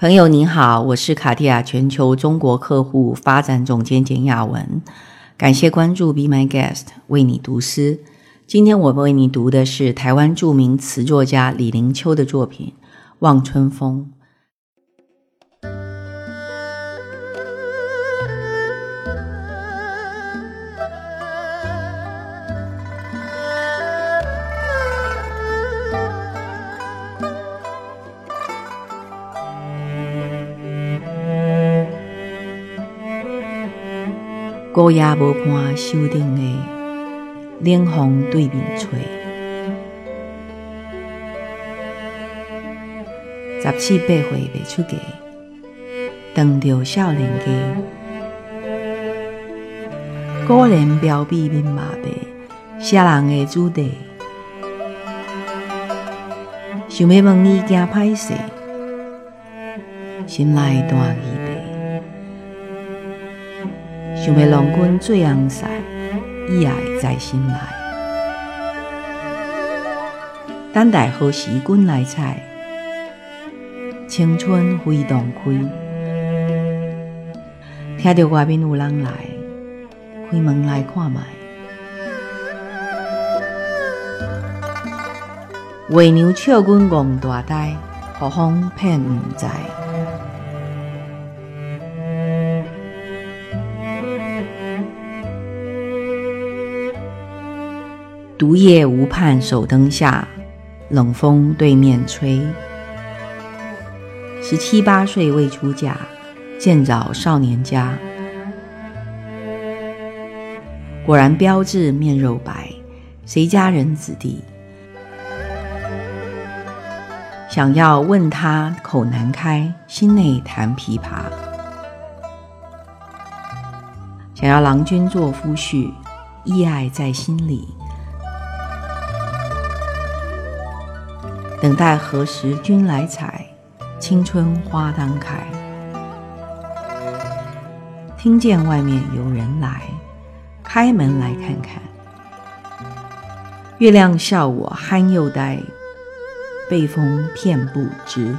朋友您好，我是卡地亚全球中国客户发展总监简雅文，感谢关注 Be My Guest，为你读诗。今天我为你读的是台湾著名词作家李林秋的作品《望春风》。孤夜无伴收顶的冷风对面吹，十七八岁未出嫁，当着少年家，果然标比面麻白，写人的主题，想要问你惊歹势，心内大疑。想要郎君最红晒，意爱在心来。等待何时君来采？青春飞动开，听到外面有人来，开门来看卖。为娘笑阮戆大呆，何风骗唔知。独夜无畔手灯下，冷风对面吹。十七八岁未出嫁，见早少年家。果然标致面肉白，谁家人子弟？想要问他口难开，心内弹琵琶。想要郎君做夫婿，意爱在心里。等待何时君来采，青春花当开。听见外面有人来，开门来看看。月亮笑我憨又呆，被风骗不知。